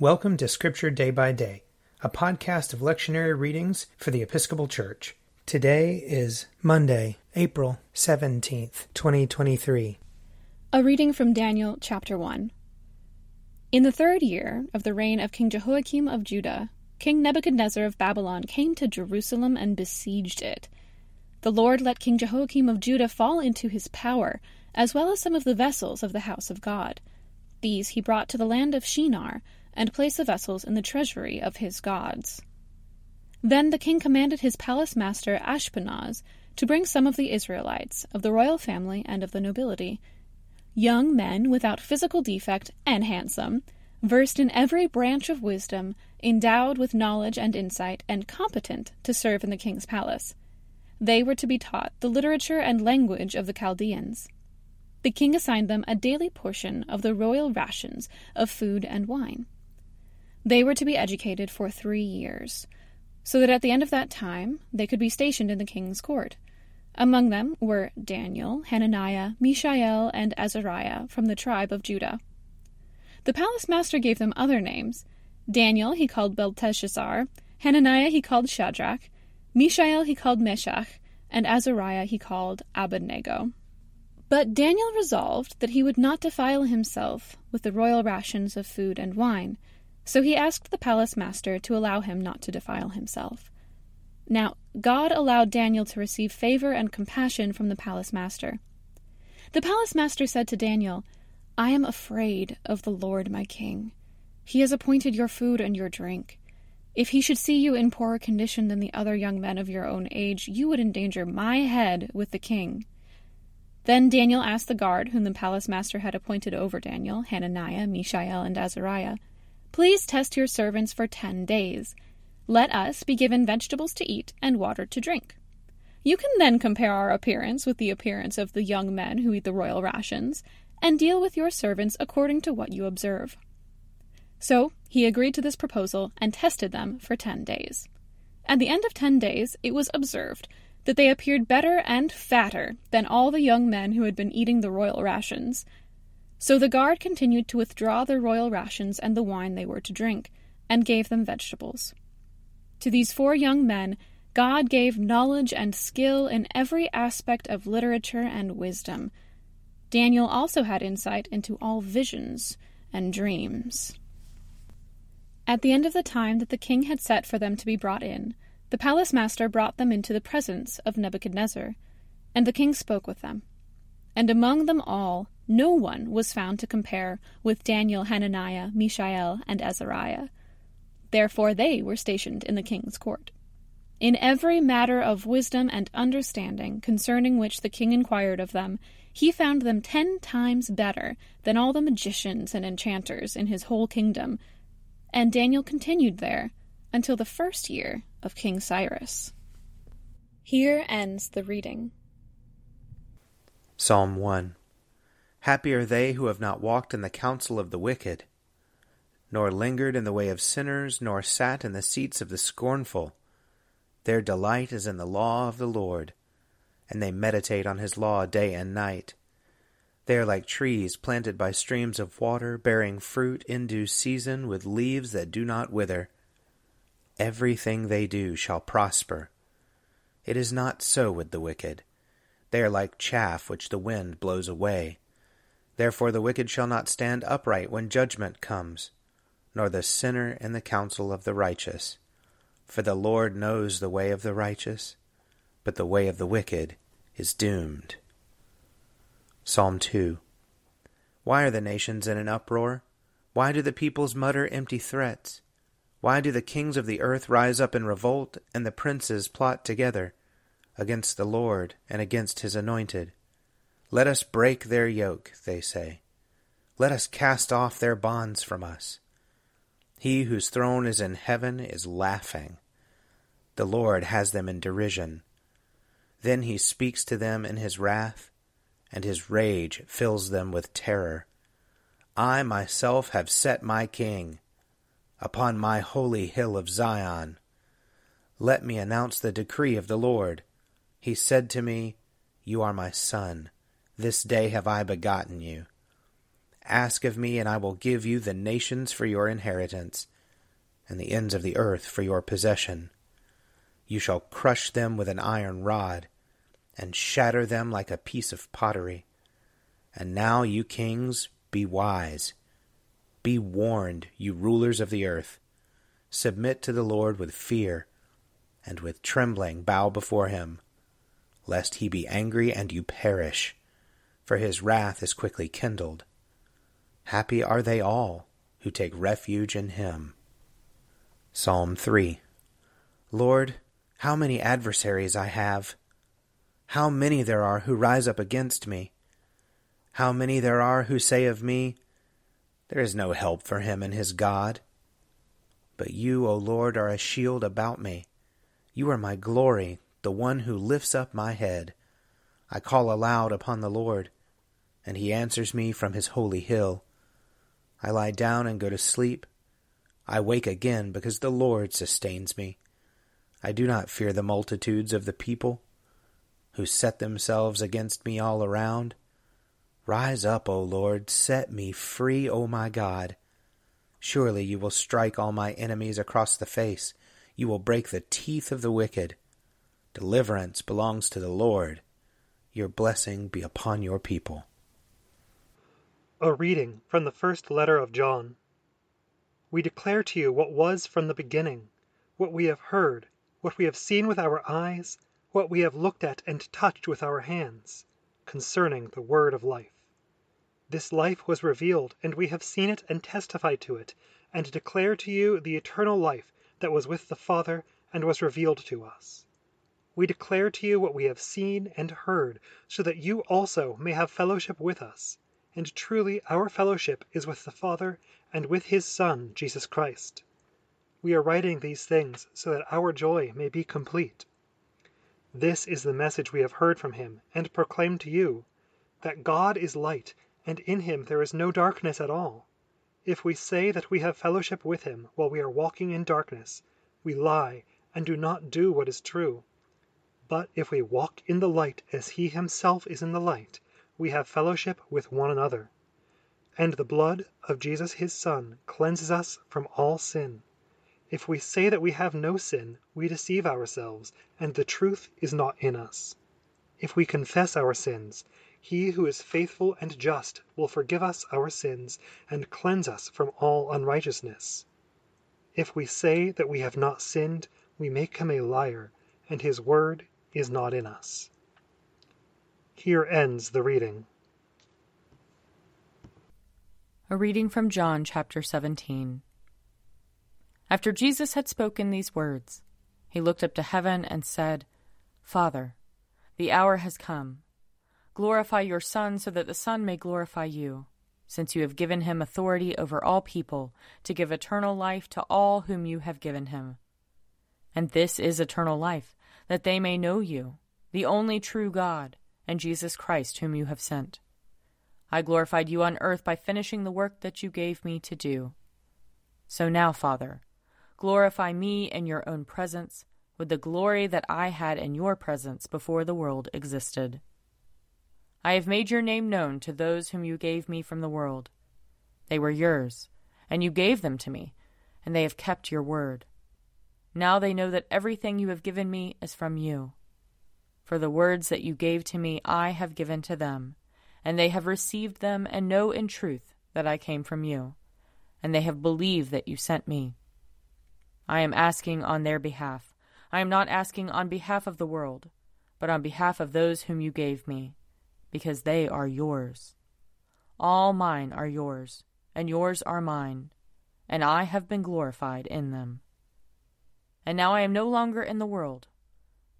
Welcome to Scripture Day by Day, a podcast of lectionary readings for the Episcopal Church. Today is Monday, April 17th, 2023. A reading from Daniel chapter 1. In the third year of the reign of King Jehoiakim of Judah, King Nebuchadnezzar of Babylon came to Jerusalem and besieged it. The Lord let King Jehoiakim of Judah fall into his power, as well as some of the vessels of the house of God. These he brought to the land of Shinar and place the vessels in the treasury of his gods. Then the king commanded his palace master Ashpenaz to bring some of the Israelites, of the royal family and of the nobility, young men without physical defect and handsome, versed in every branch of wisdom, endowed with knowledge and insight, and competent to serve in the king's palace. They were to be taught the literature and language of the Chaldeans. The king assigned them a daily portion of the royal rations of food and wine. They were to be educated for three years, so that at the end of that time they could be stationed in the king's court. Among them were Daniel, Hananiah, Mishael, and Azariah from the tribe of Judah. The palace master gave them other names. Daniel he called Belteshazzar, Hananiah he called Shadrach, Mishael he called Meshach, and Azariah he called Abednego. But Daniel resolved that he would not defile himself with the royal rations of food and wine, so he asked the palace master to allow him not to defile himself. Now, God allowed Daniel to receive favor and compassion from the palace master. The palace master said to Daniel, I am afraid of the Lord my king. He has appointed your food and your drink. If he should see you in poorer condition than the other young men of your own age, you would endanger my head with the king. Then Daniel asked the guard whom the palace master had appointed over Daniel, Hananiah, Mishael, and Azariah, Please test your servants for ten days. Let us be given vegetables to eat and water to drink. You can then compare our appearance with the appearance of the young men who eat the royal rations, and deal with your servants according to what you observe. So he agreed to this proposal and tested them for ten days. At the end of ten days, it was observed that they appeared better and fatter than all the young men who had been eating the royal rations, so the guard continued to withdraw their royal rations and the wine they were to drink, and gave them vegetables. To these four young men, God gave knowledge and skill in every aspect of literature and wisdom. Daniel also had insight into all visions and dreams. At the end of the time that the king had set for them to be brought in, the palace master brought them into the presence of Nebuchadnezzar, and the king spoke with them. And among them all, no one was found to compare with Daniel, Hananiah, Mishael, and Azariah. Therefore they were stationed in the king's court. In every matter of wisdom and understanding concerning which the king inquired of them, he found them ten times better than all the magicians and enchanters in his whole kingdom. And Daniel continued there until the first year of King Cyrus. Here ends the reading. Psalm 1 Happy are they who have not walked in the counsel of the wicked, nor lingered in the way of sinners, nor sat in the seats of the scornful. Their delight is in the law of the Lord, and they meditate on his law day and night. They are like trees planted by streams of water, bearing fruit in due season, with leaves that do not wither. Everything they do shall prosper. It is not so with the wicked. They are like chaff which the wind blows away. Therefore the wicked shall not stand upright when judgment comes, nor the sinner in the counsel of the righteous. For the Lord knows the way of the righteous, but the way of the wicked is doomed. Psalm 2 Why are the nations in an uproar? Why do the peoples mutter empty threats? Why do the kings of the earth rise up in revolt, and the princes plot together against the Lord and against his anointed? Let us break their yoke, they say. Let us cast off their bonds from us. He whose throne is in heaven is laughing. The Lord has them in derision. Then he speaks to them in his wrath, and his rage fills them with terror. I myself have set my king upon my holy hill of Zion. Let me announce the decree of the Lord. He said to me, You are my son. This day have I begotten you. Ask of me, and I will give you the nations for your inheritance, and the ends of the earth for your possession. You shall crush them with an iron rod, and shatter them like a piece of pottery. And now, you kings, be wise. Be warned, you rulers of the earth. Submit to the Lord with fear, and with trembling bow before him, lest he be angry and you perish, for his wrath is quickly kindled. Happy are they all who take refuge in him. Psalm 3 Lord, how many adversaries I have! How many there are who rise up against me! How many there are who say of me, There is no help for him in his God. But you, O Lord, are a shield about me. You are my glory, the one who lifts up my head. I call aloud upon the Lord, and he answers me from his holy hill. I lie down and go to sleep. I wake again because the Lord sustains me. I do not fear the multitudes of the people who set themselves against me all around. Rise up, O Lord, set me free, O my God. Surely you will strike all my enemies across the face. You will break the teeth of the wicked. Deliverance belongs to the Lord. Your blessing be upon your people. A reading from the first letter of John. We declare to you what was from the beginning, what we have heard, what we have seen with our eyes, what we have looked at and touched with our hands, concerning the word of life. This life was revealed, and we have seen it and testified to it, and declare to you the eternal life that was with the Father and was revealed to us. We declare to you what we have seen and heard, so that you also may have fellowship with us and truly our fellowship is with the Father and with his Son, Jesus Christ. We are writing these things so that our joy may be complete. This is the message we have heard from him and proclaim to you that God is light, and in him there is no darkness at all. If we say that we have fellowship with him while we are walking in darkness, we lie and do not do what is true. But if we walk in the light as he himself is in the light, we have fellowship with one another. And the blood of Jesus his Son cleanses us from all sin. If we say that we have no sin, we deceive ourselves, and the truth is not in us. If we confess our sins, he who is faithful and just will forgive us our sins and cleanse us from all unrighteousness. If we say that we have not sinned, we make him a liar, and his word is not in us. Here ends the reading. A reading from John chapter 17. After Jesus had spoken these words, he looked up to heaven and said, Father, the hour has come. Glorify your Son so that the Son may glorify you, since you have given him authority over all people to give eternal life to all whom you have given him. And this is eternal life, that they may know you, the only true God and Jesus Christ, whom you have sent. I glorified you on earth by finishing the work that you gave me to do. So now, Father, glorify me in your own presence with the glory that I had in your presence before the world existed. I have made your name known to those whom you gave me from the world. They were yours, and you gave them to me, and they have kept your word. Now they know that everything you have given me is from you. For the words that you gave to me I have given to them, and they have received them and know in truth that I came from you, and they have believed that you sent me. I am asking on their behalf. I am not asking on behalf of the world, but on behalf of those whom you gave me, because they are yours. All mine are yours, and yours are mine, and I have been glorified in them. And now I am no longer in the world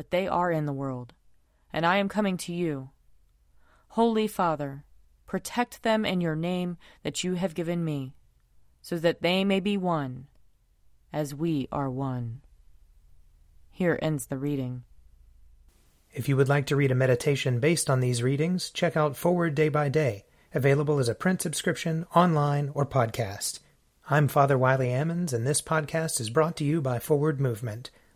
but they are in the world, and I am coming to you. Holy Father, protect them in your name that you have given me, so that they may be one, as we are one. Here ends the reading. If you would like to read a meditation based on these readings, check out Forward Day by Day, available as a print subscription, online, or podcast. I'm Father Wiley Ammons, and this podcast is brought to you by Forward Movement.